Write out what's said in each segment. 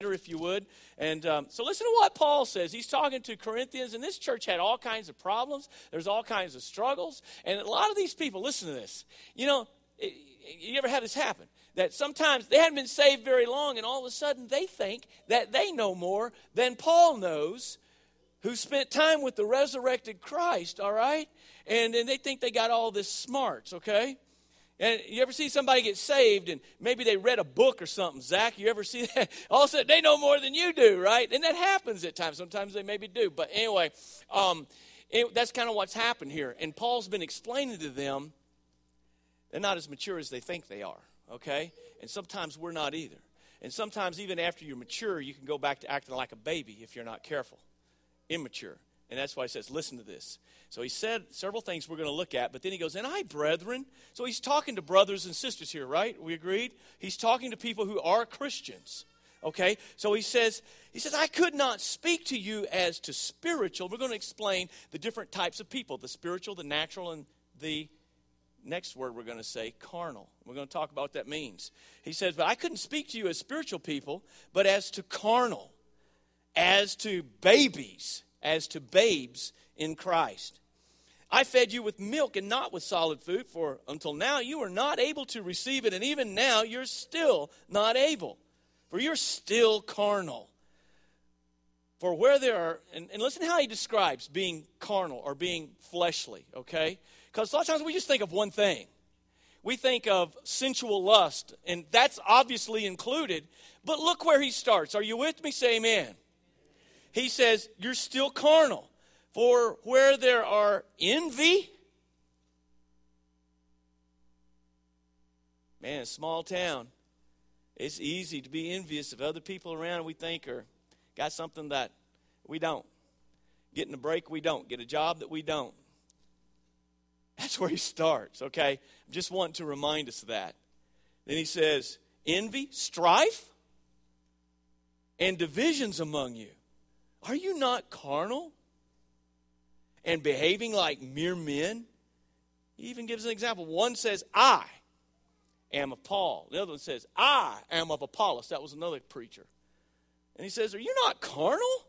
if you would. And um, so listen to what Paul says. He's talking to Corinthians, and this church had all kinds of problems. There's all kinds of struggles. And a lot of these people, listen to this. You know, you ever had this happen? That sometimes they hadn't been saved very long, and all of a sudden they think that they know more than Paul knows, who spent time with the resurrected Christ, all right? And, and they think they got all this smarts, okay? And you ever see somebody get saved and maybe they read a book or something? Zach, you ever see that? All of a sudden they know more than you do, right? And that happens at times. Sometimes they maybe do. But anyway, um, it, that's kind of what's happened here. And Paul's been explaining to them they're not as mature as they think they are, okay? And sometimes we're not either. And sometimes, even after you're mature, you can go back to acting like a baby if you're not careful, immature. And that's why he says, listen to this. So he said several things we're going to look at, but then he goes, And I, brethren. So he's talking to brothers and sisters here, right? We agreed? He's talking to people who are Christians. Okay? So he says, he says, I could not speak to you as to spiritual. We're going to explain the different types of people, the spiritual, the natural, and the next word we're going to say, carnal. We're going to talk about what that means. He says, But I couldn't speak to you as spiritual people, but as to carnal, as to babies, as to babes in Christ. I fed you with milk and not with solid food, for until now you were not able to receive it, and even now you're still not able, for you're still carnal. For where there are, and, and listen how he describes being carnal or being fleshly, okay? Because a lot of times we just think of one thing. We think of sensual lust, and that's obviously included. But look where he starts. Are you with me? Say amen. He says, You're still carnal. For where there are envy, man, small town, it's easy to be envious of other people around we think are got something that we don't. Getting a break we don't. Get a job that we don't. That's where he starts, okay? Just want to remind us of that. Then he says, envy, strife, and divisions among you. Are you not carnal? and behaving like mere men. He even gives an example. One says, I am of Paul. The other one says, I am of Apollos. That was another preacher. And he says, Are you not carnal?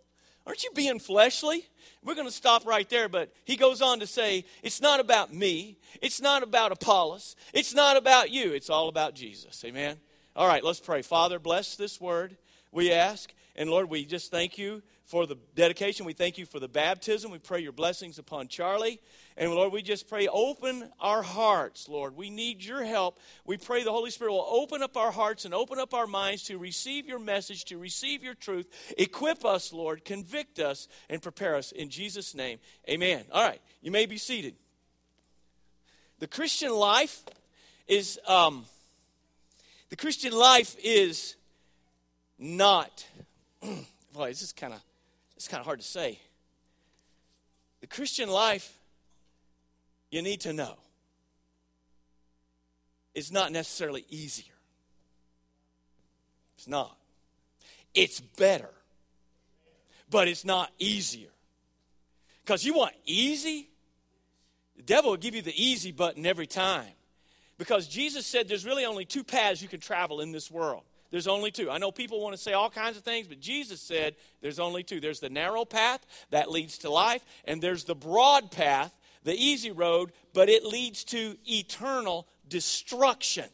Aren't you being fleshly? We're going to stop right there, but he goes on to say, It's not about me. It's not about Apollos. It's not about you. It's all about Jesus. Amen. All right, let's pray. Father, bless this word, we ask. And Lord, we just thank you for the dedication. We thank you for the baptism. We pray your blessings upon Charlie. And Lord, we just pray, open our hearts, Lord. We need your help. We pray the Holy Spirit will open up our hearts and open up our minds to receive your message, to receive your truth. Equip us, Lord. Convict us and prepare us. In Jesus' name, amen. All right, you may be seated. The Christian life is, um, the Christian life is not, boy, this is kind of it's kind of hard to say. The Christian life, you need to know, is not necessarily easier. It's not. It's better, but it's not easier. Because you want easy, the devil will give you the easy button every time. Because Jesus said there's really only two paths you can travel in this world there's only two. I know people want to say all kinds of things, but Jesus said there's only two. There's the narrow path that leads to life, and there's the broad path, the easy road, but it leads to eternal destruction.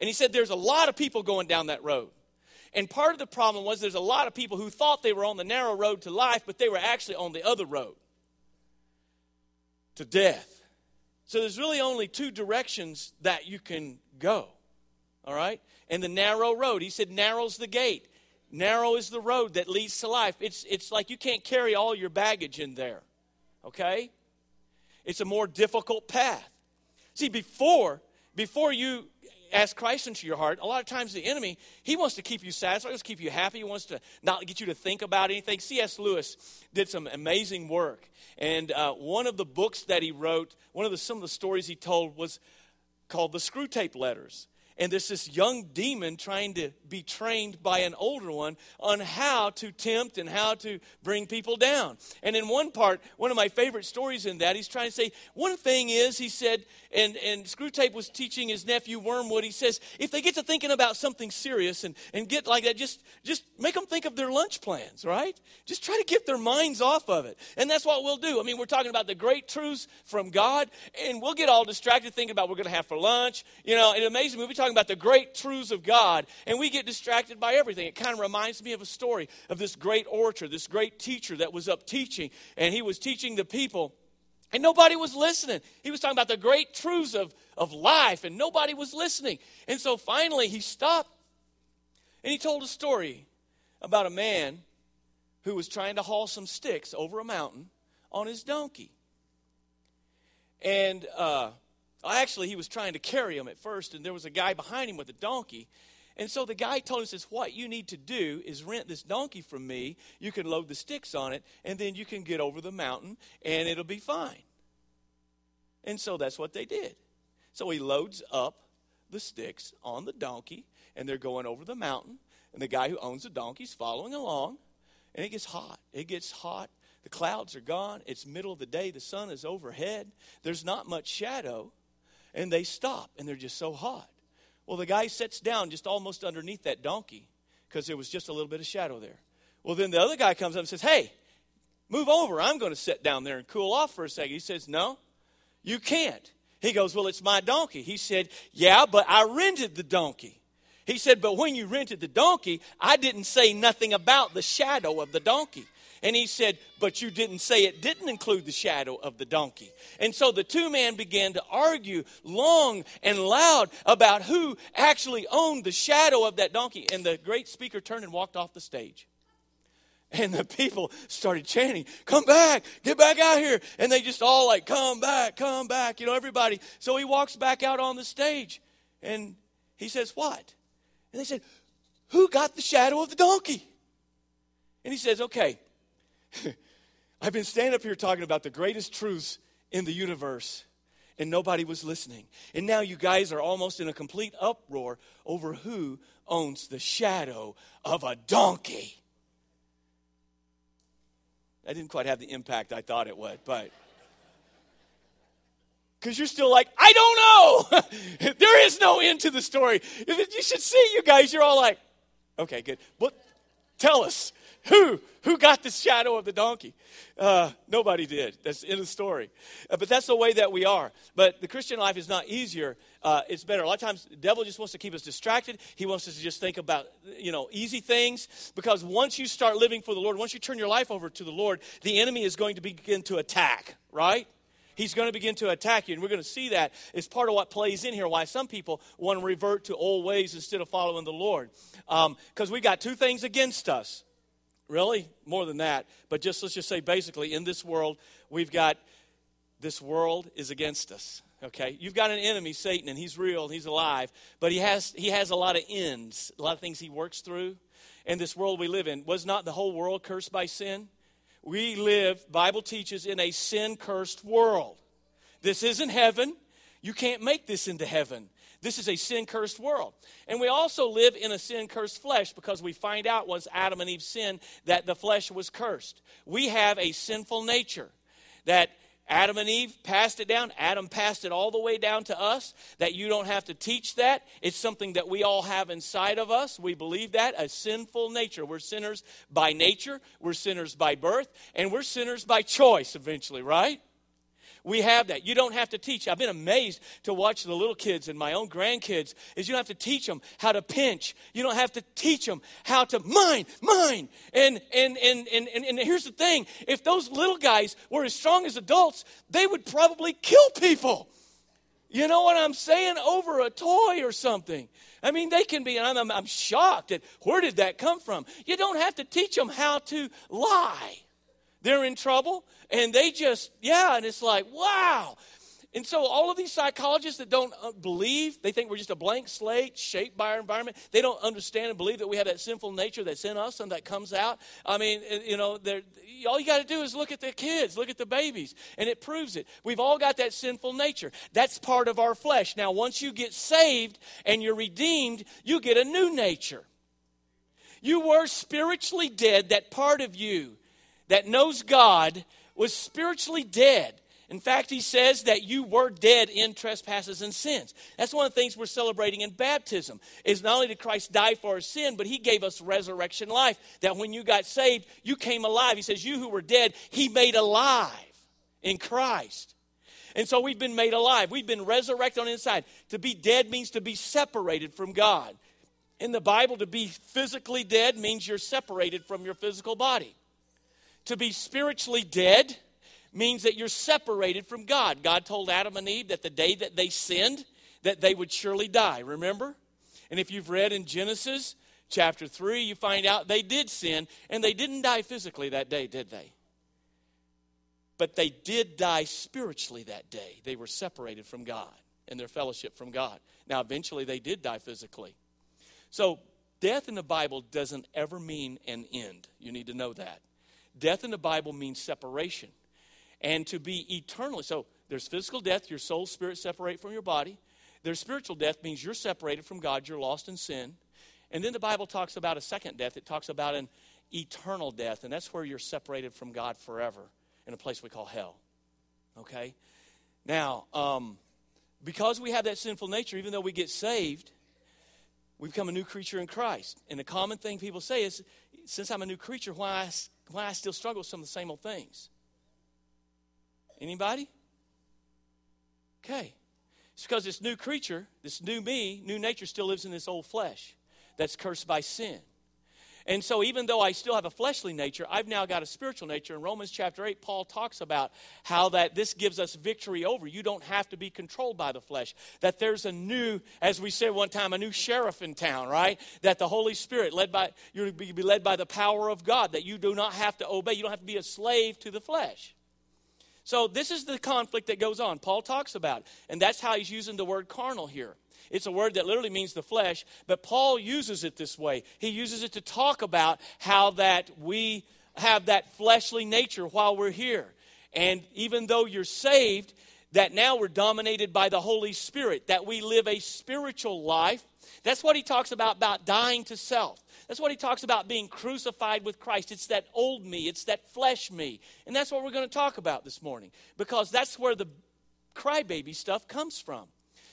And he said there's a lot of people going down that road. And part of the problem was there's a lot of people who thought they were on the narrow road to life, but they were actually on the other road to death. So there's really only two directions that you can go. All right? And the narrow road. He said, Narrow's the gate. Narrow is the road that leads to life. It's, it's like you can't carry all your baggage in there. Okay? It's a more difficult path. See, before, before you ask Christ into your heart, a lot of times the enemy, he wants to keep you satisfied, he wants to keep you happy, he wants to not get you to think about anything. C.S. Lewis did some amazing work. And uh, one of the books that he wrote, one of the, some of the stories he told was called The Screwtape Letters. And there's this young demon trying to be trained by an older one on how to tempt and how to bring people down. And in one part, one of my favorite stories in that, he's trying to say, one thing is, he said, and, and Screwtape was teaching his nephew Wormwood, he says, if they get to thinking about something serious and, and get like that, just, just make them think of their lunch plans, right? Just try to get their minds off of it. And that's what we'll do. I mean, we're talking about the great truths from God, and we'll get all distracted thinking about we're going to have for lunch. You know, it amazes me. We're talking about the great truths of God, and we get distracted by everything. It kind of reminds me of a story of this great orator, this great teacher that was up teaching, and he was teaching the people and nobody was listening. He was talking about the great truths of, of life, and nobody was listening. And so finally, he stopped and he told a story about a man who was trying to haul some sticks over a mountain on his donkey. And uh, actually, he was trying to carry him at first, and there was a guy behind him with a donkey. And so the guy told him, says, What you need to do is rent this donkey from me. You can load the sticks on it, and then you can get over the mountain, and it'll be fine. And so that's what they did. So he loads up the sticks on the donkey, and they're going over the mountain. And the guy who owns the donkey's following along, and it gets hot. It gets hot. The clouds are gone. It's middle of the day. The sun is overhead. There's not much shadow. And they stop, and they're just so hot. Well, the guy sits down just almost underneath that donkey because there was just a little bit of shadow there. Well, then the other guy comes up and says, Hey, move over. I'm going to sit down there and cool off for a second. He says, No, you can't. He goes, Well, it's my donkey. He said, Yeah, but I rented the donkey. He said, But when you rented the donkey, I didn't say nothing about the shadow of the donkey. And he said, But you didn't say it didn't include the shadow of the donkey. And so the two men began to argue long and loud about who actually owned the shadow of that donkey. And the great speaker turned and walked off the stage. And the people started chanting, Come back, get back out here. And they just all like, Come back, come back, you know, everybody. So he walks back out on the stage and he says, What? And they said, Who got the shadow of the donkey? And he says, Okay, I've been standing up here talking about the greatest truths in the universe, and nobody was listening. And now you guys are almost in a complete uproar over who owns the shadow of a donkey. I didn't quite have the impact I thought it would, but. Because you're still like, I don't know. there is no end to the story. You should see you guys. You're all like, okay, good. But tell us. Who? Who got the shadow of the donkey? Uh, nobody did. That's in the story. Uh, but that's the way that we are. But the Christian life is not easier. Uh, it's better. A lot of times, the devil just wants to keep us distracted. He wants us to just think about, you know, easy things. Because once you start living for the Lord, once you turn your life over to the Lord, the enemy is going to begin to attack, right? He's going to begin to attack you. And we're going to see that as part of what plays in here, why some people want to revert to old ways instead of following the Lord. Because um, we got two things against us Really? More than that. But just let's just say basically, in this world, we've got this world is against us. Okay? You've got an enemy, Satan, and he's real, and he's alive, but he has he has a lot of ends, a lot of things he works through. In this world we live in, was not the whole world cursed by sin? We live, Bible teaches, in a sin cursed world. This isn't heaven. You can't make this into heaven. This is a sin cursed world. And we also live in a sin cursed flesh because we find out once Adam and Eve sinned that the flesh was cursed. We have a sinful nature that Adam and Eve passed it down. Adam passed it all the way down to us. That you don't have to teach that. It's something that we all have inside of us. We believe that a sinful nature. We're sinners by nature, we're sinners by birth, and we're sinners by choice eventually, right? We have that. You don't have to teach. I've been amazed to watch the little kids and my own grandkids is you don't have to teach them how to pinch. You don't have to teach them how to mine, mine. And and and and and, and here's the thing. If those little guys were as strong as adults, they would probably kill people. You know what I'm saying? Over a toy or something. I mean, they can be, and I'm, I'm shocked at where did that come from? You don't have to teach them how to lie. They're in trouble and they just, yeah, and it's like, wow. And so, all of these psychologists that don't uh, believe, they think we're just a blank slate shaped by our environment. They don't understand and believe that we have that sinful nature that's in us and that comes out. I mean, you know, all you got to do is look at the kids, look at the babies, and it proves it. We've all got that sinful nature. That's part of our flesh. Now, once you get saved and you're redeemed, you get a new nature. You were spiritually dead. That part of you that knows God was spiritually dead. In fact, he says that you were dead in trespasses and sins. That's one of the things we're celebrating in baptism. Is not only did Christ die for our sin, but he gave us resurrection life. That when you got saved, you came alive. He says, You who were dead, he made alive in Christ. And so we've been made alive. We've been resurrected on the inside. To be dead means to be separated from God. In the Bible, to be physically dead means you're separated from your physical body. To be spiritually dead means that you're separated from God. God told Adam and Eve that the day that they sinned, that they would surely die. Remember? And if you've read in Genesis chapter 3, you find out they did sin and they didn't die physically that day, did they? But they did die spiritually that day. They were separated from God and their fellowship from God. Now, eventually, they did die physically. So, death in the Bible doesn't ever mean an end. You need to know that. Death in the Bible means separation and to be eternally. So there's physical death, your soul, spirit separate from your body. There's spiritual death, means you're separated from God, you're lost in sin. And then the Bible talks about a second death, it talks about an eternal death, and that's where you're separated from God forever in a place we call hell. Okay? Now, um, because we have that sinful nature, even though we get saved, we become a new creature in Christ. And the common thing people say is, since I'm a new creature, why I, why I still struggle with some of the same old things? Anybody? Okay. It's because this new creature, this new me, new nature still lives in this old flesh that's cursed by sin. And so, even though I still have a fleshly nature, I've now got a spiritual nature. In Romans chapter 8, Paul talks about how that this gives us victory over. You don't have to be controlled by the flesh. That there's a new, as we said one time, a new sheriff in town, right? That the Holy Spirit, led by, you're be led by the power of God, that you do not have to obey. You don't have to be a slave to the flesh. So, this is the conflict that goes on. Paul talks about, and that's how he's using the word carnal here. It's a word that literally means the flesh, but Paul uses it this way. He uses it to talk about how that we have that fleshly nature while we're here. And even though you're saved, that now we're dominated by the Holy Spirit, that we live a spiritual life. That's what he talks about about dying to self. That's what he talks about being crucified with Christ. It's that old me, it's that flesh me. And that's what we're going to talk about this morning because that's where the crybaby stuff comes from.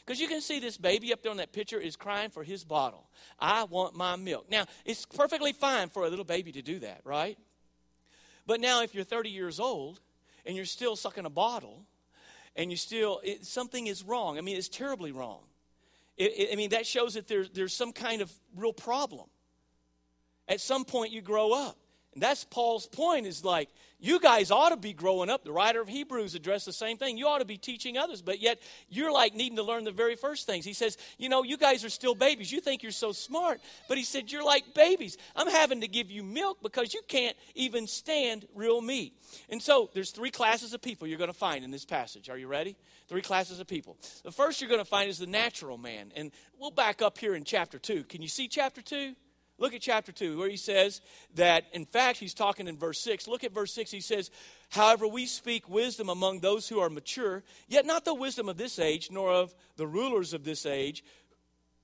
Because you can see this baby up there on that picture is crying for his bottle. I want my milk. Now, it's perfectly fine for a little baby to do that, right? But now, if you're 30 years old and you're still sucking a bottle and you still, it, something is wrong. I mean, it's terribly wrong. It, it, I mean, that shows that there, there's some kind of real problem. At some point, you grow up. And that's Paul's point is like, you guys ought to be growing up. The writer of Hebrews addressed the same thing. You ought to be teaching others, but yet you're like needing to learn the very first things. He says, You know, you guys are still babies. You think you're so smart, but he said, You're like babies. I'm having to give you milk because you can't even stand real meat. And so there's three classes of people you're going to find in this passage. Are you ready? Three classes of people. The first you're going to find is the natural man. And we'll back up here in chapter 2. Can you see chapter 2? Look at chapter 2, where he says that, in fact, he's talking in verse 6. Look at verse 6. He says, However, we speak wisdom among those who are mature, yet not the wisdom of this age, nor of the rulers of this age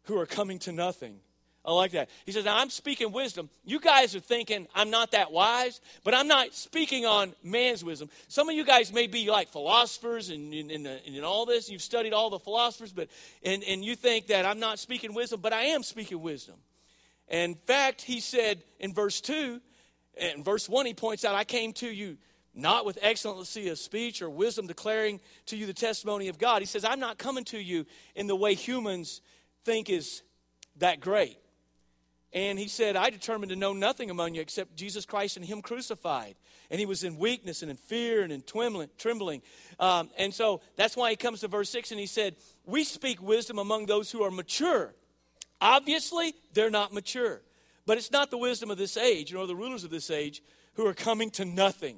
who are coming to nothing. I like that. He says, I'm speaking wisdom. You guys are thinking I'm not that wise, but I'm not speaking on man's wisdom. Some of you guys may be like philosophers and, and all this. You've studied all the philosophers, but and, and you think that I'm not speaking wisdom, but I am speaking wisdom. In fact, he said in verse 2, in verse 1, he points out, I came to you not with excellency of speech or wisdom declaring to you the testimony of God. He says, I'm not coming to you in the way humans think is that great. And he said, I determined to know nothing among you except Jesus Christ and Him crucified. And he was in weakness and in fear and in trembling. Um, and so that's why he comes to verse 6 and he said, We speak wisdom among those who are mature Obviously, they're not mature. But it's not the wisdom of this age, nor the rulers of this age, who are coming to nothing.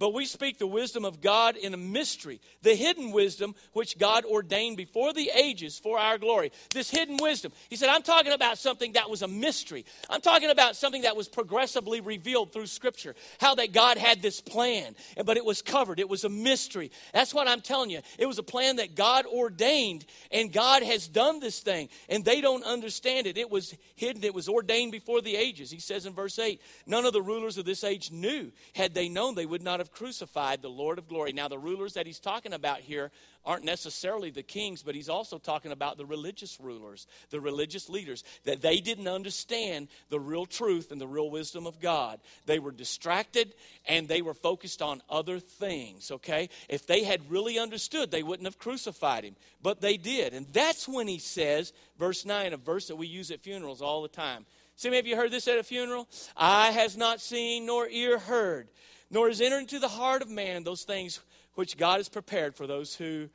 But we speak the wisdom of God in a mystery, the hidden wisdom which God ordained before the ages for our glory. This hidden wisdom. He said, I'm talking about something that was a mystery. I'm talking about something that was progressively revealed through Scripture. How that God had this plan, but it was covered. It was a mystery. That's what I'm telling you. It was a plan that God ordained, and God has done this thing, and they don't understand it. It was hidden, it was ordained before the ages. He says in verse 8, None of the rulers of this age knew. Had they known, they would not have crucified the Lord of glory. Now, the rulers that he's talking about here aren't necessarily the kings, but he's also talking about the religious rulers, the religious leaders, that they didn't understand the real truth and the real wisdom of God. They were distracted and they were focused on other things, okay? If they had really understood, they wouldn't have crucified him, but they did. And that's when he says, verse 9, a verse that we use at funerals all the time. See, have you heard this at a funeral? Eye has not seen nor ear heard, nor has entered into the heart of man those things which God has prepared for those who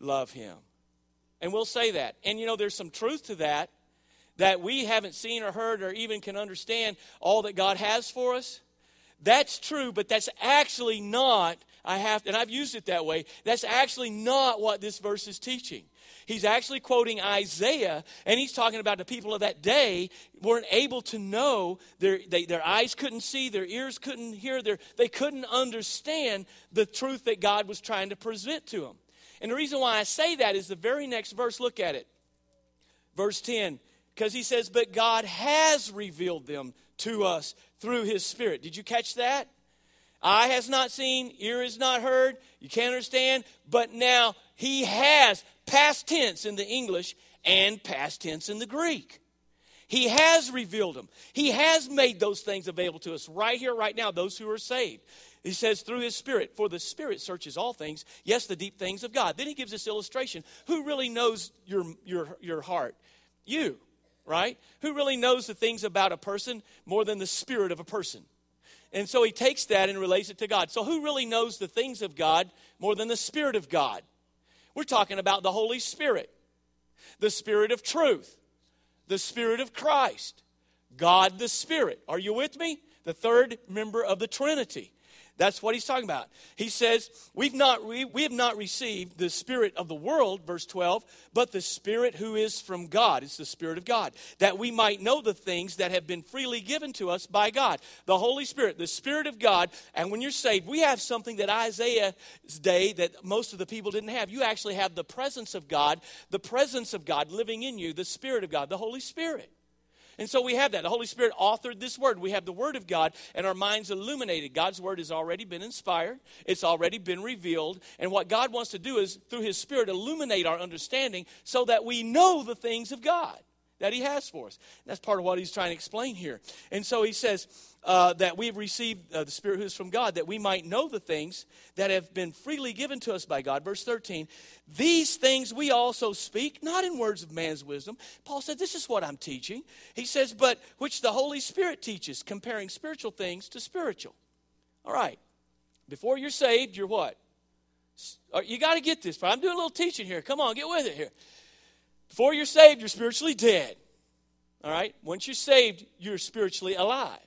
love him. And we'll say that. And you know, there's some truth to that, that we haven't seen or heard or even can understand all that God has for us. That's true, but that's actually not, I have, and I've used it that way, that's actually not what this verse is teaching. He's actually quoting Isaiah, and he's talking about the people of that day weren't able to know. Their, they, their eyes couldn't see, their ears couldn't hear, their, they couldn't understand the truth that God was trying to present to them. And the reason why I say that is the very next verse. Look at it. Verse 10, because he says, But God has revealed them to us through his Spirit. Did you catch that? Eye has not seen, ear has not heard, you can't understand, but now he has past tense in the English and past tense in the Greek. He has revealed them. He has made those things available to us right here, right now, those who are saved. He says, through his spirit, for the spirit searches all things, yes, the deep things of God. Then he gives this illustration. Who really knows your, your, your heart? You, right? Who really knows the things about a person more than the spirit of a person? And so he takes that and relates it to God. So, who really knows the things of God more than the Spirit of God? We're talking about the Holy Spirit, the Spirit of truth, the Spirit of Christ, God the Spirit. Are you with me? The third member of the Trinity. That's what he's talking about. He says, We've not, we, we have not received the spirit of the world, verse 12, but the spirit who is from God. It's the spirit of God, that we might know the things that have been freely given to us by God. The Holy Spirit, the spirit of God. And when you're saved, we have something that Isaiah's day that most of the people didn't have. You actually have the presence of God, the presence of God living in you, the spirit of God, the Holy Spirit. And so we have that. The Holy Spirit authored this word. We have the word of God and our minds illuminated. God's word has already been inspired, it's already been revealed. And what God wants to do is, through his spirit, illuminate our understanding so that we know the things of God that he has for us. That's part of what he's trying to explain here. And so he says uh, that we've received uh, the Spirit who is from God, that we might know the things that have been freely given to us by God. Verse 13, these things we also speak, not in words of man's wisdom. Paul said, This is what I'm teaching. He says, But which the Holy Spirit teaches, comparing spiritual things to spiritual. All right. Before you're saved, you're what? Uh, you got to get this. I'm doing a little teaching here. Come on, get with it here. Before you're saved, you're spiritually dead. All right? Once you're saved, you're spiritually alive.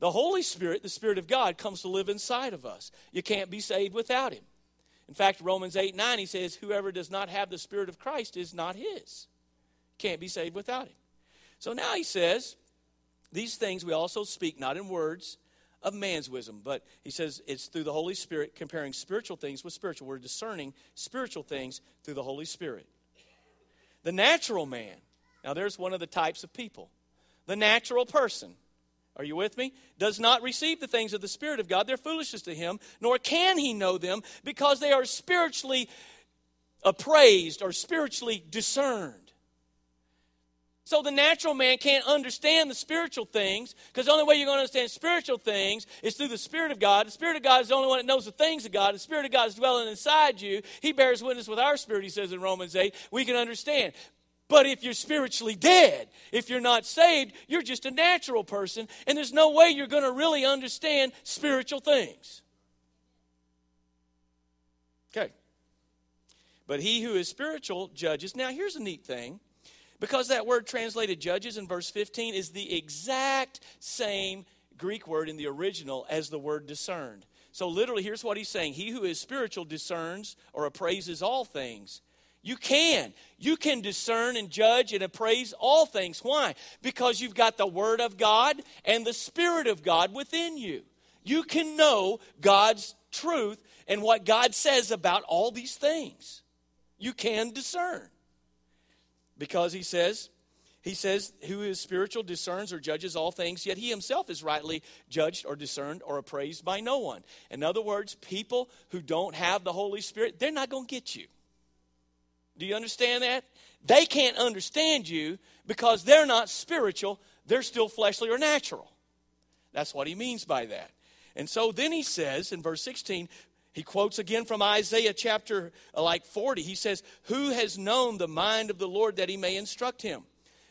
The Holy Spirit, the Spirit of God, comes to live inside of us. You can't be saved without Him. In fact, Romans 8 9, he says, Whoever does not have the Spirit of Christ is not His. Can't be saved without Him. So now he says, These things we also speak not in words of man's wisdom, but he says it's through the Holy Spirit, comparing spiritual things with spiritual. We're discerning spiritual things through the Holy Spirit. The natural man, now there's one of the types of people. The natural person, are you with me? Does not receive the things of the Spirit of God. They're foolishness to him, nor can he know them because they are spiritually appraised or spiritually discerned. So the natural man can't understand the spiritual things because the only way you're going to understand spiritual things is through the Spirit of God. The Spirit of God is the only one that knows the things of God. The Spirit of God is dwelling inside you. He bears witness with our spirit, he says in Romans 8. We can understand. But if you're spiritually dead, if you're not saved, you're just a natural person, and there's no way you're going to really understand spiritual things. Okay. But he who is spiritual judges. Now, here's a neat thing because that word translated judges in verse 15 is the exact same Greek word in the original as the word discerned. So, literally, here's what he's saying He who is spiritual discerns or appraises all things. You can. You can discern and judge and appraise all things. Why? Because you've got the Word of God and the Spirit of God within you. You can know God's truth and what God says about all these things. You can discern. Because he says, he says, who is spiritual discerns or judges all things, yet he himself is rightly judged or discerned or appraised by no one. In other words, people who don't have the Holy Spirit, they're not going to get you. Do you understand that? They can't understand you because they're not spiritual, they're still fleshly or natural. That's what he means by that. And so then he says in verse 16, he quotes again from Isaiah chapter uh, like 40. He says, Who has known the mind of the Lord that he may instruct him?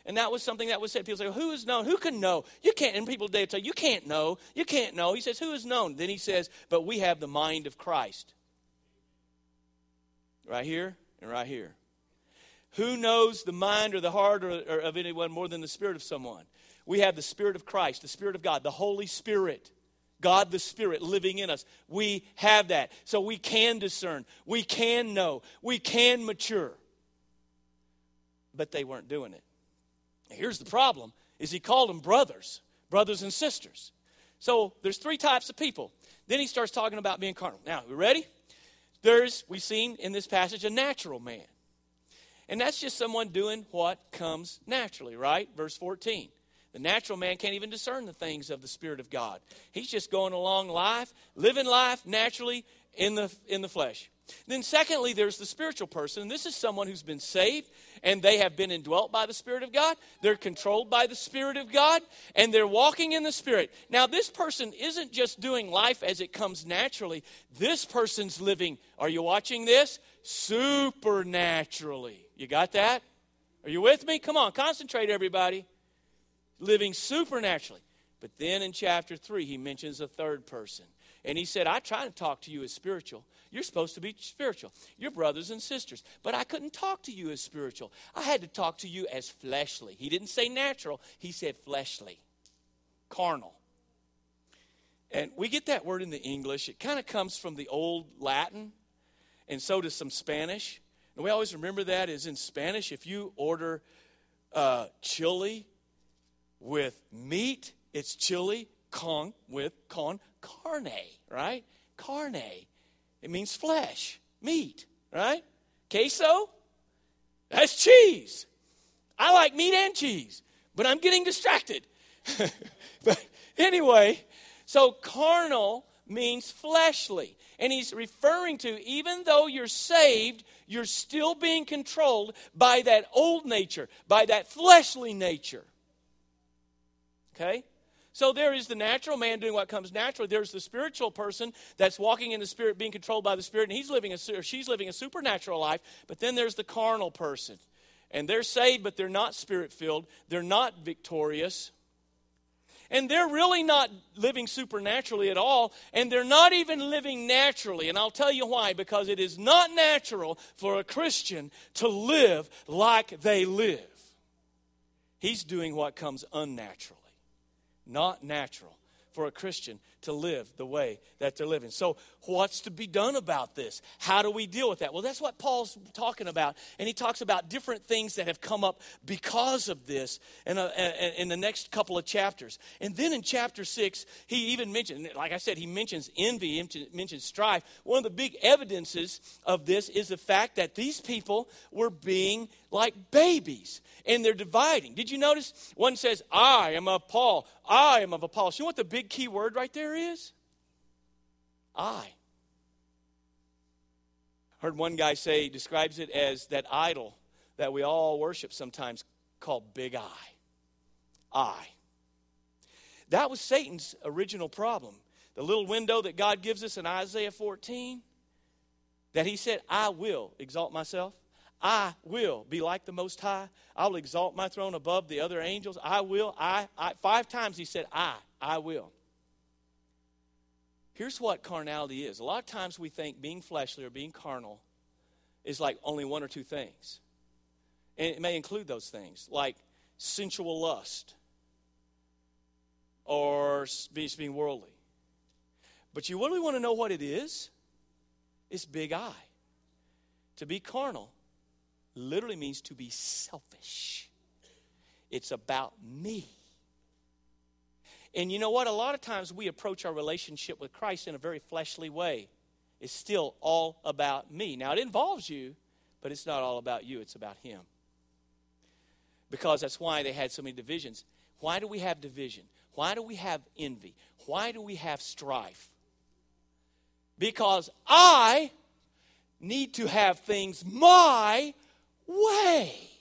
And that was something that was said. People say, Who is known? Who can know? You can't. And people today tell you, You can't know. You can't know. He says, Who is known? Then he says, But we have the mind of Christ. Right here and right here. Who knows the mind or the heart or, or of anyone more than the spirit of someone? We have the Spirit of Christ, the Spirit of God, the Holy Spirit. God the Spirit living in us. We have that. So we can discern. We can know. We can mature. But they weren't doing it. Here's the problem is he called them brothers, brothers and sisters. So there's three types of people. Then he starts talking about being carnal. Now, we ready? There's, we've seen in this passage, a natural man. And that's just someone doing what comes naturally, right? Verse 14. The natural man can't even discern the things of the Spirit of God. He's just going along life, living life naturally in the, in the flesh. Then, secondly, there's the spiritual person. This is someone who's been saved and they have been indwelt by the Spirit of God. They're controlled by the Spirit of God and they're walking in the Spirit. Now, this person isn't just doing life as it comes naturally, this person's living, are you watching this? Supernaturally. You got that? Are you with me? Come on, concentrate, everybody. Living supernaturally. But then in chapter 3, he mentions a third person. And he said, I try to talk to you as spiritual. You're supposed to be spiritual. You're brothers and sisters. But I couldn't talk to you as spiritual. I had to talk to you as fleshly. He didn't say natural, he said fleshly, carnal. And we get that word in the English. It kind of comes from the old Latin, and so does some Spanish. And we always remember that is in Spanish, if you order uh, chili with meat, it's chili con with con carne, right? Carne. It means flesh, meat, right? Queso, that's cheese. I like meat and cheese, but I'm getting distracted. but anyway, so carnal means fleshly. And he's referring to even though you're saved, you're still being controlled by that old nature, by that fleshly nature. Okay? So there is the natural man doing what comes naturally. There's the spiritual person that's walking in the spirit, being controlled by the spirit, and he's living a, or she's living a supernatural life. But then there's the carnal person, and they're saved, but they're not spirit filled. They're not victorious. And they're really not living supernaturally at all, and they're not even living naturally. And I'll tell you why because it is not natural for a Christian to live like they live. He's doing what comes unnatural not natural for a Christian to live the way that they're living. So, what's to be done about this? How do we deal with that? Well, that's what Paul's talking about. And he talks about different things that have come up because of this in, a, in the next couple of chapters. And then in chapter 6, he even mentions, like I said, he mentions envy, mentions strife. One of the big evidences of this is the fact that these people were being like babies and they're dividing. Did you notice? One says, I am of Paul, I am of Apollos. You know what the big key word right there is? I. Heard one guy say, describes it as that idol that we all worship sometimes called Big I. I. That was Satan's original problem. The little window that God gives us in Isaiah 14, that he said, I will exalt myself. I will be like the Most High. I will exalt my throne above the other angels. I will. I, I. Five times he said, I. I will. Here's what carnality is. A lot of times we think being fleshly or being carnal is like only one or two things. And it may include those things, like sensual lust or being worldly. But you really want to know what it is? It's big I. To be carnal literally means to be selfish. It's about me. And you know what? A lot of times we approach our relationship with Christ in a very fleshly way. It's still all about me. Now, it involves you, but it's not all about you, it's about Him. Because that's why they had so many divisions. Why do we have division? Why do we have envy? Why do we have strife? Because I need to have things my way.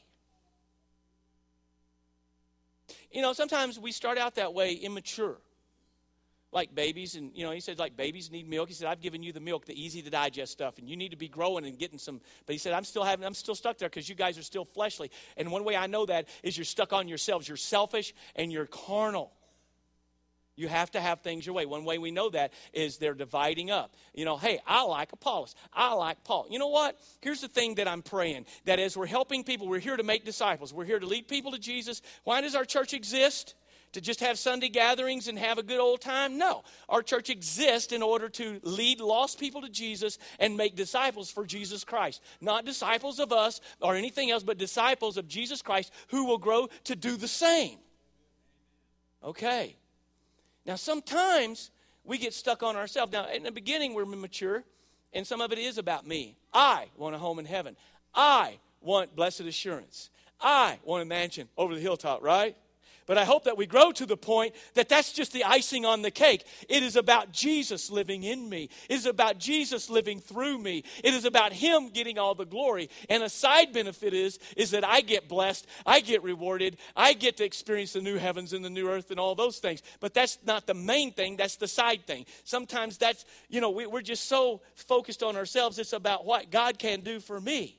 You know, sometimes we start out that way immature. Like babies, and you know, he said, like babies need milk. He said, I've given you the milk, the easy to digest stuff, and you need to be growing and getting some. But he said, I'm still having, I'm still stuck there because you guys are still fleshly. And one way I know that is you're stuck on yourselves. You're selfish and you're carnal. You have to have things your way. One way we know that is they're dividing up. You know, hey, I like Apollos. I like Paul. You know what? Here's the thing that I'm praying that as we're helping people, we're here to make disciples. We're here to lead people to Jesus. Why does our church exist? To just have Sunday gatherings and have a good old time? No. Our church exists in order to lead lost people to Jesus and make disciples for Jesus Christ. Not disciples of us or anything else, but disciples of Jesus Christ who will grow to do the same. Okay. Now, sometimes we get stuck on ourselves. Now, in the beginning, we're mature, and some of it is about me. I want a home in heaven. I want blessed assurance. I want a mansion over the hilltop, right? But I hope that we grow to the point that that's just the icing on the cake. It is about Jesus living in me. It is about Jesus living through me. It is about him getting all the glory. And a side benefit is is that I get blessed, I get rewarded, I get to experience the new heavens and the new earth and all those things. But that's not the main thing, that's the side thing. Sometimes that's, you know, we, we're just so focused on ourselves, it's about what God can do for me.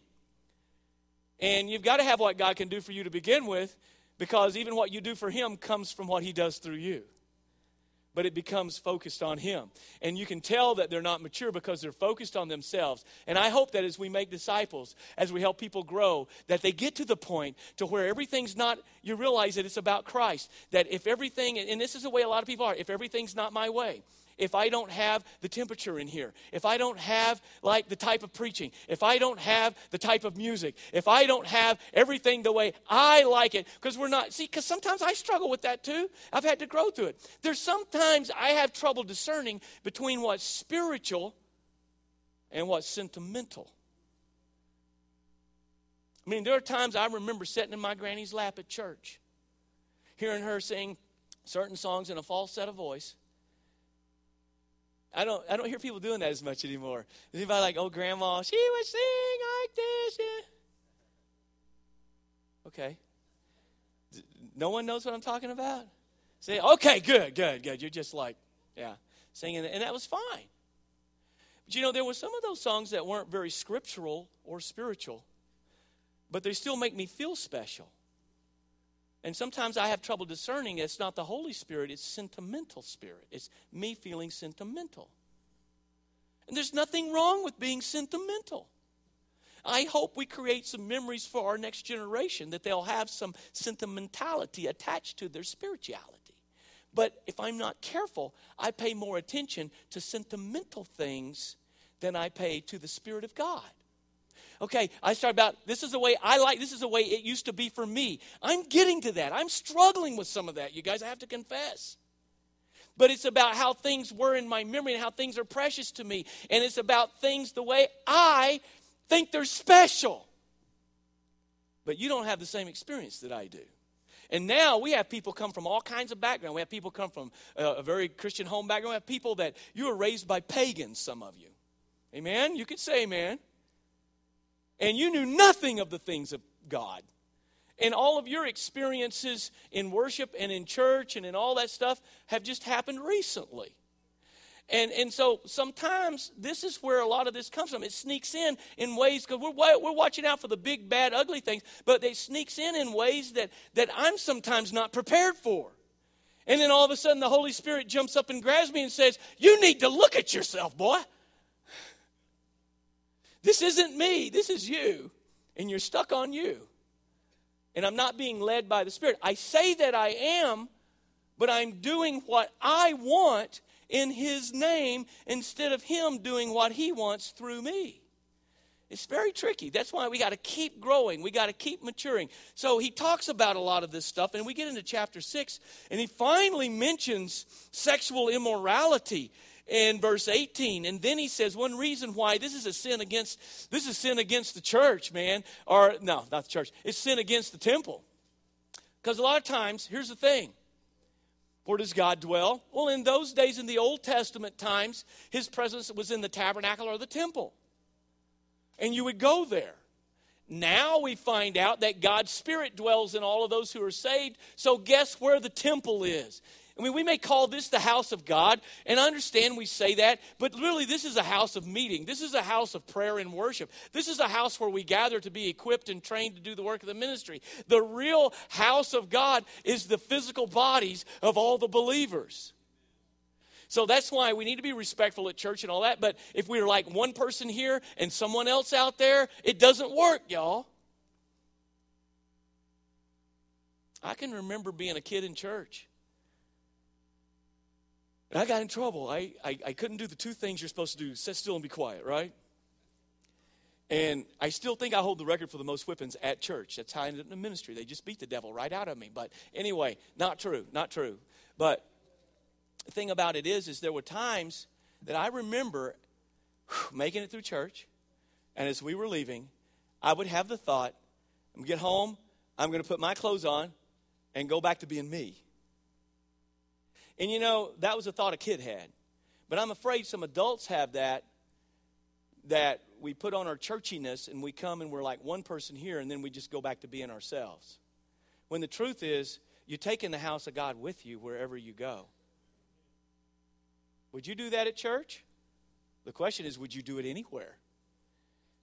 And you've got to have what God can do for you to begin with because even what you do for Him comes from what He does through you. But it becomes focused on Him. And you can tell that they're not mature because they're focused on themselves. And I hope that as we make disciples, as we help people grow, that they get to the point to where everything's not, you realize that it's about Christ. That if everything, and this is the way a lot of people are, if everything's not my way, if I don't have the temperature in here, if I don't have like the type of preaching, if I don't have the type of music, if I don't have everything the way I like it, because we're not, see, because sometimes I struggle with that too. I've had to grow through it. There's sometimes I have trouble discerning between what's spiritual and what's sentimental. I mean, there are times I remember sitting in my granny's lap at church, hearing her sing certain songs in a falsetto voice I don't, I don't hear people doing that as much anymore. Is anybody like, oh, grandma, she would sing like this? Yeah. Okay. No one knows what I'm talking about? Say, okay, good, good, good. You're just like, yeah, singing, and that was fine. But you know, there were some of those songs that weren't very scriptural or spiritual, but they still make me feel special. And sometimes I have trouble discerning it's not the Holy Spirit, it's sentimental spirit. It's me feeling sentimental. And there's nothing wrong with being sentimental. I hope we create some memories for our next generation that they'll have some sentimentality attached to their spirituality. But if I'm not careful, I pay more attention to sentimental things than I pay to the Spirit of God. Okay, I start about this is the way I like, this is the way it used to be for me. I'm getting to that. I'm struggling with some of that, you guys, I have to confess. But it's about how things were in my memory and how things are precious to me. And it's about things the way I think they're special. But you don't have the same experience that I do. And now we have people come from all kinds of background. We have people come from a, a very Christian home background. We have people that you were raised by pagans, some of you. Amen? You could say amen and you knew nothing of the things of God. And all of your experiences in worship and in church and in all that stuff have just happened recently. And, and so sometimes this is where a lot of this comes from. It sneaks in in ways, because we're, we're watching out for the big, bad, ugly things, but it sneaks in in ways that, that I'm sometimes not prepared for. And then all of a sudden the Holy Spirit jumps up and grabs me and says, You need to look at yourself, boy. This isn't me, this is you. And you're stuck on you. And I'm not being led by the Spirit. I say that I am, but I'm doing what I want in His name instead of Him doing what He wants through me. It's very tricky. That's why we got to keep growing. We got to keep maturing. So he talks about a lot of this stuff, and we get into chapter 6, and he finally mentions sexual immorality in verse 18 and then he says one reason why this is a sin against this is sin against the church man or no not the church it's sin against the temple because a lot of times here's the thing where does God dwell? Well, in those days, in the Old Testament times, his presence was in the tabernacle or the temple. And you would go there. Now we find out that God's Spirit dwells in all of those who are saved. So, guess where the temple is? I mean, we may call this the house of God, and I understand we say that, but really, this is a house of meeting. This is a house of prayer and worship. This is a house where we gather to be equipped and trained to do the work of the ministry. The real house of God is the physical bodies of all the believers. So that's why we need to be respectful at church and all that. But if we're like one person here and someone else out there, it doesn't work, y'all. I can remember being a kid in church and I got in trouble. I, I, I couldn't do the two things you're supposed to do sit still and be quiet, right? And I still think I hold the record for the most whippings at church. That's how I ended up in the ministry. They just beat the devil right out of me. But anyway, not true, not true. But the thing about it is, is there were times that I remember making it through church, and as we were leaving, I would have the thought, I'm to get home, I'm going to put my clothes on, and go back to being me. And you know, that was a thought a kid had. But I'm afraid some adults have that, that we put on our churchiness and we come and we're like one person here and then we just go back to being ourselves. When the truth is, you're taking the house of God with you wherever you go. Would you do that at church? The question is, would you do it anywhere?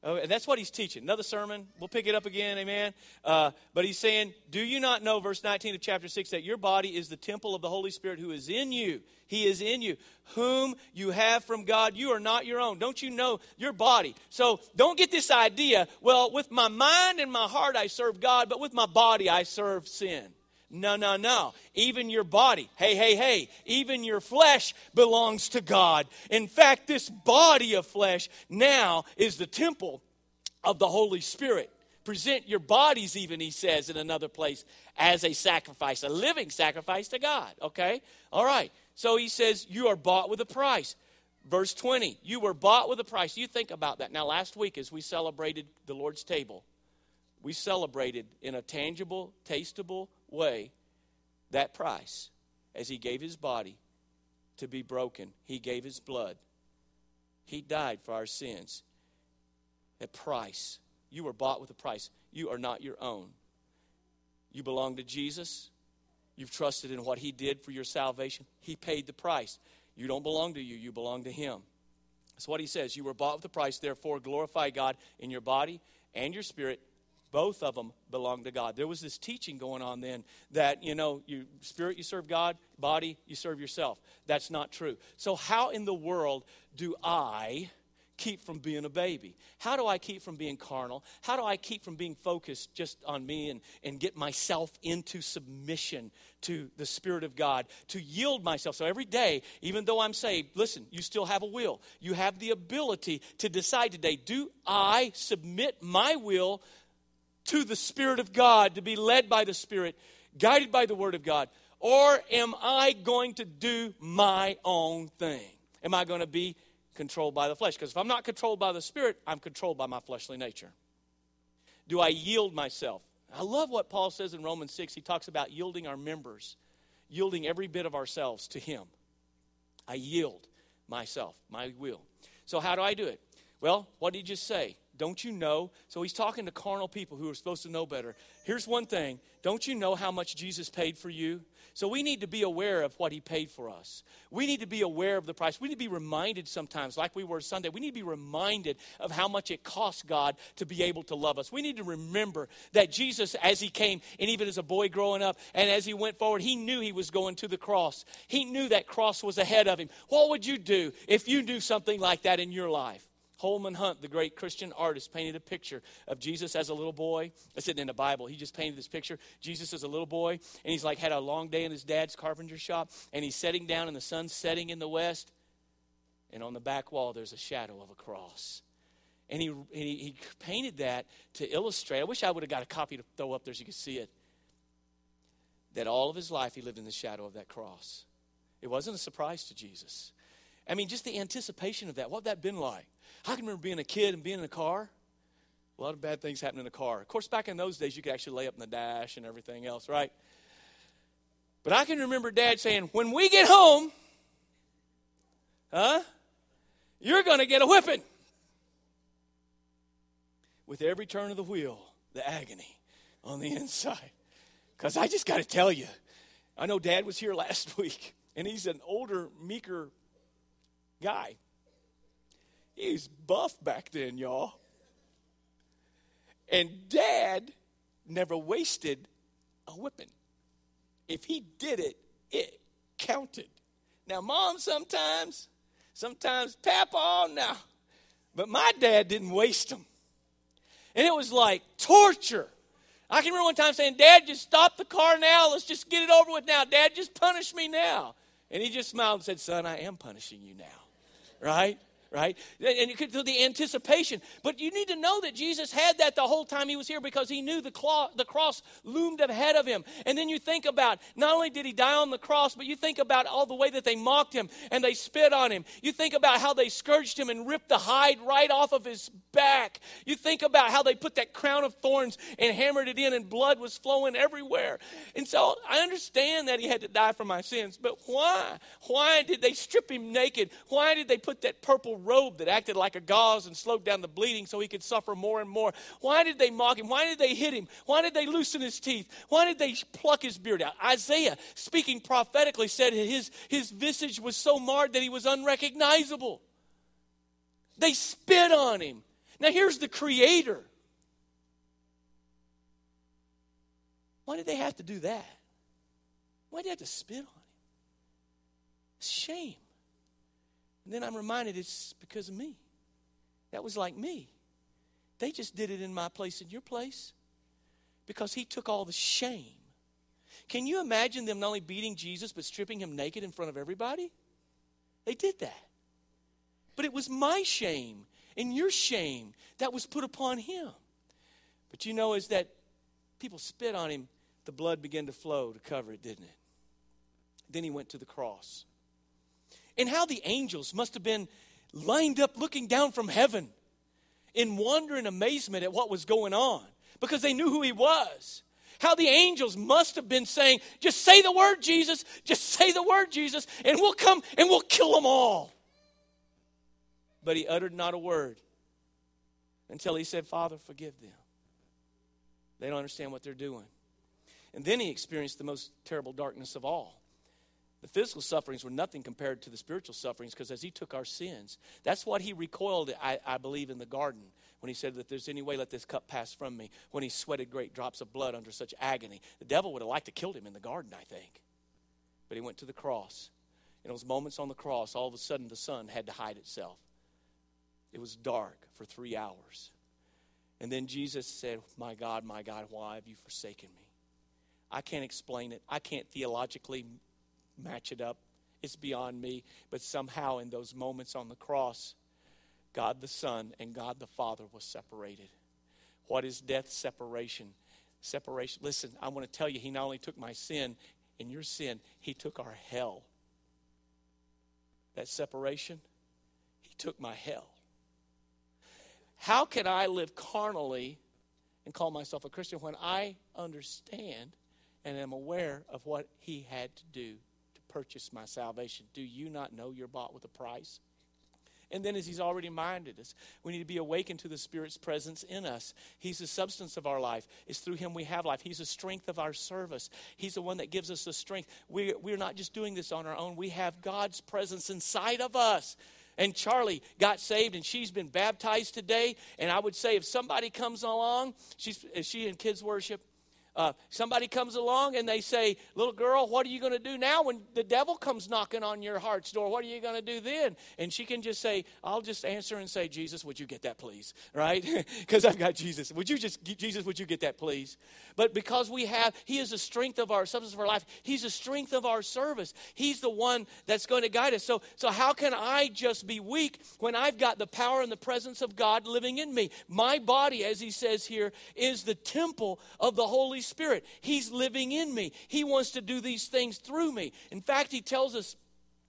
Oh, and that's what he's teaching. Another sermon. We'll pick it up again. Amen. Uh, but he's saying, Do you not know, verse 19 of chapter 6, that your body is the temple of the Holy Spirit who is in you? He is in you, whom you have from God. You are not your own. Don't you know your body? So don't get this idea, well, with my mind and my heart I serve God, but with my body I serve sin. No, no, no. Even your body, hey, hey, hey, even your flesh belongs to God. In fact, this body of flesh now is the temple of the Holy Spirit. Present your bodies, even, he says in another place, as a sacrifice, a living sacrifice to God. Okay? All right. So he says, You are bought with a price. Verse 20, you were bought with a price. You think about that. Now, last week, as we celebrated the Lord's table, we celebrated in a tangible, tasteable way that price as he gave his body to be broken. He gave his blood. He died for our sins. A price. You were bought with a price. You are not your own. You belong to Jesus. You've trusted in what he did for your salvation. He paid the price. You don't belong to you, you belong to him. That's what he says. You were bought with a price, therefore glorify God in your body and your spirit both of them belong to God. There was this teaching going on then that, you know, you spirit you serve God, body you serve yourself. That's not true. So how in the world do I keep from being a baby? How do I keep from being carnal? How do I keep from being focused just on me and, and get myself into submission to the Spirit of God, to yield myself? So every day, even though I'm saved, listen, you still have a will. You have the ability to decide today do I submit my will to the Spirit of God, to be led by the Spirit, guided by the Word of God? Or am I going to do my own thing? Am I going to be controlled by the flesh? Because if I'm not controlled by the Spirit, I'm controlled by my fleshly nature. Do I yield myself? I love what Paul says in Romans 6. He talks about yielding our members, yielding every bit of ourselves to Him. I yield myself, my will. So, how do I do it? Well, what did he just say? Don't you know? So he's talking to carnal people who are supposed to know better. Here's one thing Don't you know how much Jesus paid for you? So we need to be aware of what he paid for us. We need to be aware of the price. We need to be reminded sometimes, like we were Sunday, we need to be reminded of how much it cost God to be able to love us. We need to remember that Jesus, as he came, and even as a boy growing up, and as he went forward, he knew he was going to the cross. He knew that cross was ahead of him. What would you do if you knew something like that in your life? Holman Hunt, the great Christian artist, painted a picture of Jesus as a little boy. It's in the Bible. He just painted this picture. Jesus as a little boy, and he's like had a long day in his dad's carpenter shop, and he's sitting down, and the sun's setting in the west, and on the back wall there's a shadow of a cross. And he, and he, he painted that to illustrate. I wish I would have got a copy to throw up there so you could see it. That all of his life he lived in the shadow of that cross. It wasn't a surprise to Jesus. I mean, just the anticipation of that. What that been like? I can remember being a kid and being in a car. A lot of bad things happen in a car. Of course, back in those days, you could actually lay up in the dash and everything else, right? But I can remember Dad saying, "When we get home, huh? You're going to get a whipping." With every turn of the wheel, the agony on the inside. Because I just got to tell you, I know Dad was here last week, and he's an older, meeker guy. He's buff back then, y'all. And dad never wasted a whipping. If he did it, it counted. Now, mom sometimes, sometimes papa, now. But my dad didn't waste them. And it was like torture. I can remember one time saying, Dad, just stop the car now. Let's just get it over with now. Dad, just punish me now. And he just smiled and said, Son, I am punishing you now right? Right? And you could do the anticipation. But you need to know that Jesus had that the whole time he was here because he knew the, claw, the cross loomed ahead of him. And then you think about not only did he die on the cross, but you think about all the way that they mocked him and they spit on him. You think about how they scourged him and ripped the hide right off of his back. You think about how they put that crown of thorns and hammered it in and blood was flowing everywhere. And so I understand that he had to die for my sins, but why? Why did they strip him naked? Why did they put that purple robe that acted like a gauze and slowed down the bleeding so he could suffer more and more. Why did they mock him? Why did they hit him? Why did they loosen his teeth? Why did they pluck his beard out? Isaiah, speaking prophetically, said his, his visage was so marred that he was unrecognizable. They spit on him. Now, here's the creator. Why did they have to do that? Why did they have to spit on him? Shame. And then I'm reminded it's because of me. That was like me. They just did it in my place, in your place, because he took all the shame. Can you imagine them not only beating Jesus, but stripping him naked in front of everybody? They did that. But it was my shame and your shame that was put upon him. But you know, as that people spit on him, the blood began to flow to cover it, didn't it? Then he went to the cross and how the angels must have been lined up looking down from heaven in wonder and amazement at what was going on because they knew who he was. How the angels must have been saying, Just say the word, Jesus, just say the word, Jesus, and we'll come and we'll kill them all. But he uttered not a word until he said, Father, forgive them. They don't understand what they're doing. And then he experienced the most terrible darkness of all the physical sufferings were nothing compared to the spiritual sufferings because as he took our sins, that's what he recoiled, I, I, believe, in the garden when he said, If there's any way, let this cup pass from me, when he sweated great drops of blood under such agony. The devil would have liked to kill him in the garden, I think. But he went to the cross. In those moments on the cross, all of a sudden the sun had to hide itself. It was dark for three hours. And then Jesus said, My God, my God, why have you forsaken me? I can't explain it. I can't theologically match it up. It's beyond me. But somehow, in those moments on the cross, God the Son and God the Father was separated. What is death separation? Separation. Listen, I want to tell you, He not only took my sin and your sin, He took our hell. That separation, He took my hell. How can I live carnally and call myself a Christian when I understand and am aware of what He had to do purchased my salvation. Do you not know you're bought with a price? And then, as he's already minded us, we need to be awakened to the Spirit's presence in us. He's the substance of our life. It's through him we have life. He's the strength of our service. He's the one that gives us the strength. We, we're not just doing this on our own, we have God's presence inside of us. And Charlie got saved and she's been baptized today. And I would say if somebody comes along, she's, is she in kids' worship? Uh, somebody comes along and they say, Little girl, what are you going to do now when the devil comes knocking on your heart's door? What are you going to do then? And she can just say, I'll just answer and say, Jesus, would you get that, please? Right? Because I've got Jesus. Would you just, Jesus, would you get that, please? But because we have, He is the strength of our substance of our life, He's the strength of our service. He's the one that's going to guide us. So, so how can I just be weak when I've got the power and the presence of God living in me? My body, as He says here, is the temple of the Holy Spirit. He's living in me. He wants to do these things through me. In fact, he tells us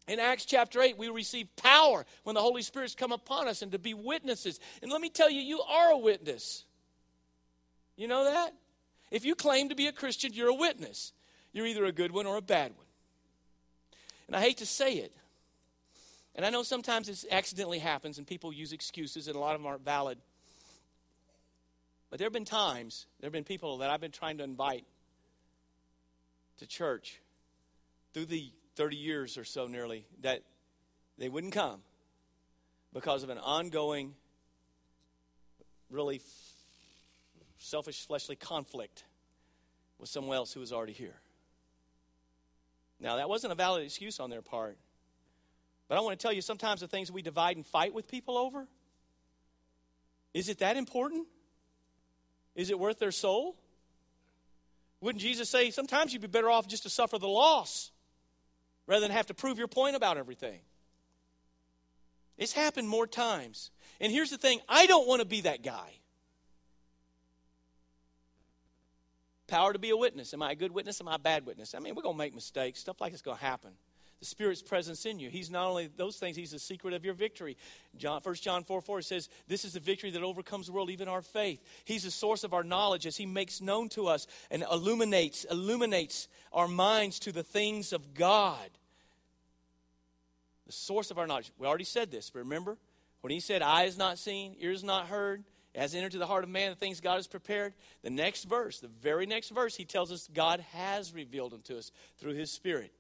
in Acts chapter 8, we receive power when the Holy Spirit's come upon us and to be witnesses. And let me tell you, you are a witness. You know that? If you claim to be a Christian, you're a witness. You're either a good one or a bad one. And I hate to say it, and I know sometimes it accidentally happens and people use excuses, and a lot of them aren't valid. But there have been times, there have been people that I've been trying to invite to church through the 30 years or so nearly that they wouldn't come because of an ongoing, really selfish, fleshly conflict with someone else who was already here. Now, that wasn't a valid excuse on their part. But I want to tell you sometimes the things we divide and fight with people over, is it that important? Is it worth their soul? Wouldn't Jesus say sometimes you'd be better off just to suffer the loss rather than have to prove your point about everything? It's happened more times. And here's the thing I don't want to be that guy. Power to be a witness. Am I a good witness? Am I a bad witness? I mean, we're going to make mistakes. Stuff like it's going to happen the Spirit's presence in you. He's not only those things, He's the secret of your victory. John, 1 John 4 4 says, This is the victory that overcomes the world, even our faith. He's the source of our knowledge as He makes known to us and illuminates, illuminates our minds to the things of God. The source of our knowledge. We already said this, but remember when He said, Eye is not seen, ears not heard, has entered to the heart of man the things God has prepared. The next verse, the very next verse, he tells us God has revealed them to us through his Spirit.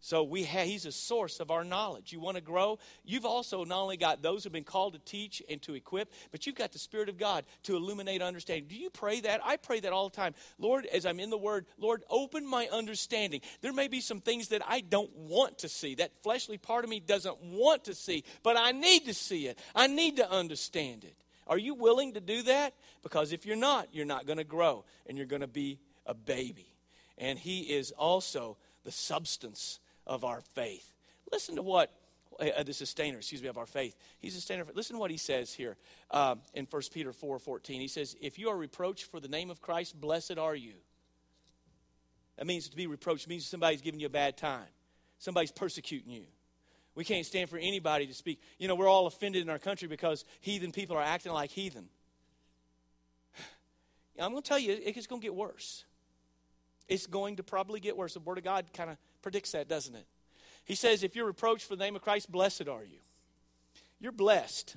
So we have, he's a source of our knowledge. You want to grow? You've also not only got those who've been called to teach and to equip, but you've got the Spirit of God to illuminate understanding. Do you pray that? I pray that all the time. Lord, as I'm in the Word, Lord, open my understanding. There may be some things that I don't want to see. That fleshly part of me doesn't want to see, but I need to see it. I need to understand it. Are you willing to do that? Because if you're not, you're not going to grow and you're going to be a baby. And He is also the substance of our faith. Listen to what uh, the sustainer, excuse me, of our faith. He's a sustainer. Listen to what he says here um, in 1 Peter 4 14. He says, If you are reproached for the name of Christ, blessed are you. That means to be reproached means somebody's giving you a bad time, somebody's persecuting you. We can't stand for anybody to speak. You know, we're all offended in our country because heathen people are acting like heathen. I'm going to tell you, it's going to get worse. It's going to probably get worse. The Word of God kind of predicts that, doesn't it? He says, If you're reproached for the name of Christ, blessed are you. You're blessed.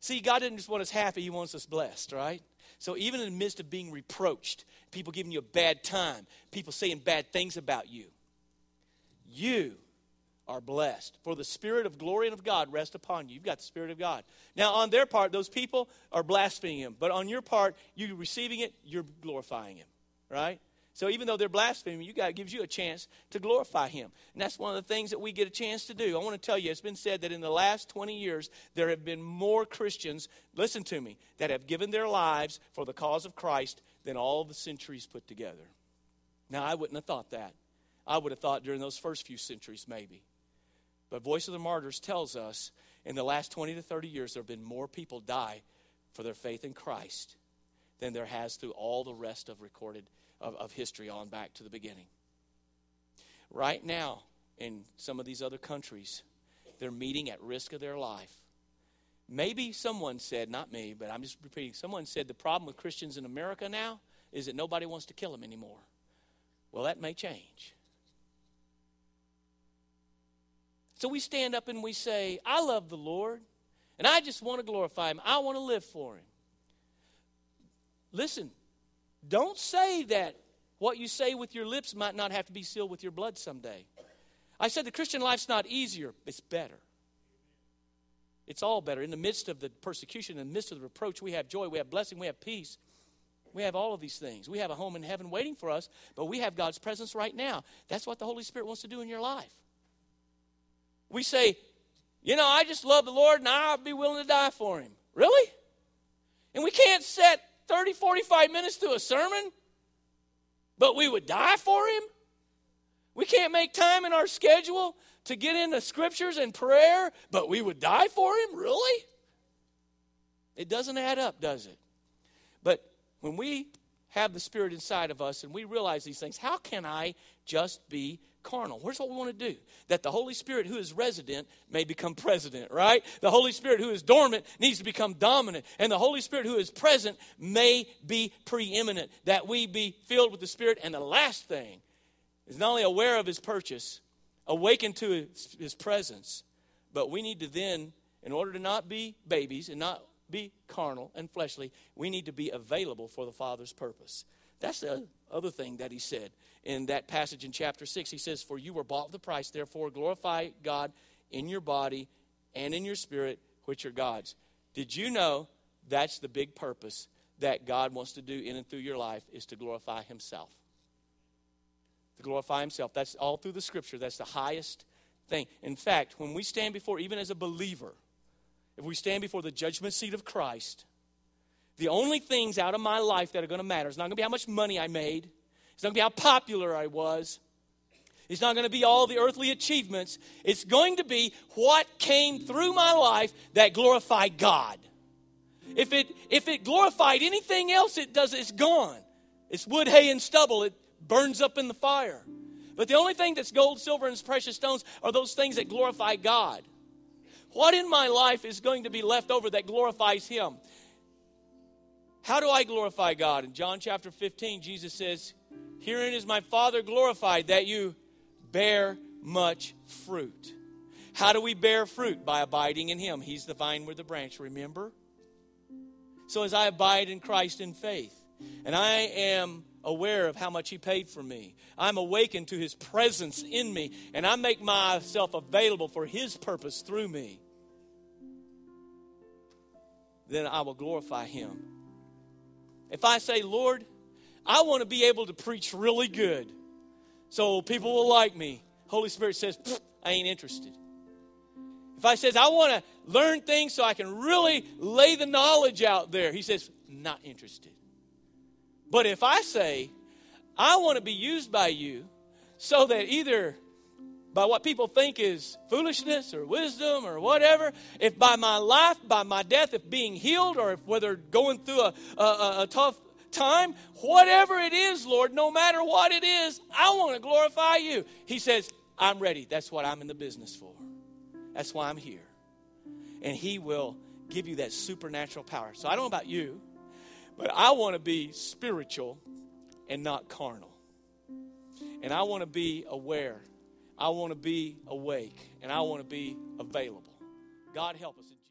See, God didn't just want us happy, He wants us blessed, right? So even in the midst of being reproached, people giving you a bad time, people saying bad things about you, you are blessed. For the Spirit of glory and of God rest upon you. You've got the Spirit of God. Now, on their part, those people are blaspheming Him. But on your part, you receiving it, you're glorifying Him, right? So even though they're blaspheming, you God gives you a chance to glorify Him. And that's one of the things that we get a chance to do. I want to tell you, it's been said that in the last 20 years, there have been more Christians, listen to me, that have given their lives for the cause of Christ than all the centuries put together. Now, I wouldn't have thought that. I would have thought during those first few centuries, maybe. But Voice of the Martyrs tells us in the last 20 to 30 years, there have been more people die for their faith in Christ than there has through all the rest of recorded of, of history on back to the beginning. Right now, in some of these other countries, they're meeting at risk of their life. Maybe someone said, not me, but I'm just repeating, someone said the problem with Christians in America now is that nobody wants to kill them anymore. Well, that may change. So we stand up and we say, I love the Lord, and I just want to glorify Him. I want to live for Him. Listen, don't say that what you say with your lips might not have to be sealed with your blood someday. I said the Christian life's not easier, it's better. It's all better. In the midst of the persecution, in the midst of the reproach, we have joy, we have blessing, we have peace. We have all of these things. We have a home in heaven waiting for us, but we have God's presence right now. That's what the Holy Spirit wants to do in your life. We say, you know, I just love the Lord and I'll be willing to die for him. Really? And we can't set 30, 45 minutes to a sermon, but we would die for him? We can't make time in our schedule to get into scriptures and prayer, but we would die for him? Really? It doesn't add up, does it? But when we have the Spirit inside of us and we realize these things, how can I just be carnal? Here's what we want to do that the Holy Spirit, who is resident, may become president, right? The Holy Spirit, who is dormant, needs to become dominant. And the Holy Spirit, who is present, may be preeminent. That we be filled with the Spirit. And the last thing is not only aware of His purchase, awakened to His, his presence, but we need to then, in order to not be babies and not be carnal and fleshly. We need to be available for the Father's purpose. That's the other thing that he said in that passage in chapter 6. He says, For you were bought with a price, therefore glorify God in your body and in your spirit, which are God's. Did you know that's the big purpose that God wants to do in and through your life is to glorify himself? To glorify himself. That's all through the scripture. That's the highest thing. In fact, when we stand before, even as a believer, if we stand before the judgment seat of Christ, the only things out of my life that are going to matter is not going to be how much money I made, it's not going to be how popular I was, it's not going to be all the earthly achievements. It's going to be what came through my life that glorified God. If it if it glorified anything else, it does it's gone. It's wood, hay, and stubble. It burns up in the fire. But the only thing that's gold, silver, and precious stones are those things that glorify God. What in my life is going to be left over that glorifies Him? How do I glorify God? In John chapter 15, Jesus says, Herein is my Father glorified, that you bear much fruit. How do we bear fruit? By abiding in Him. He's the vine, we're the branch, remember? So as I abide in Christ in faith, and I am aware of how much He paid for me, I'm awakened to His presence in me, and I make myself available for His purpose through me then I will glorify him. If I say, Lord, I want to be able to preach really good so people will like me, Holy Spirit says, I ain't interested. If I says I want to learn things so I can really lay the knowledge out there, he says, not interested. But if I say, I want to be used by you so that either by what people think is foolishness or wisdom or whatever, if by my life, by my death, if being healed or if whether going through a, a, a tough time, whatever it is, Lord, no matter what it is, I want to glorify you. He says, I'm ready. That's what I'm in the business for. That's why I'm here. And He will give you that supernatural power. So I don't know about you, but I want to be spiritual and not carnal. And I want to be aware I want to be awake and I want to be available. God help us.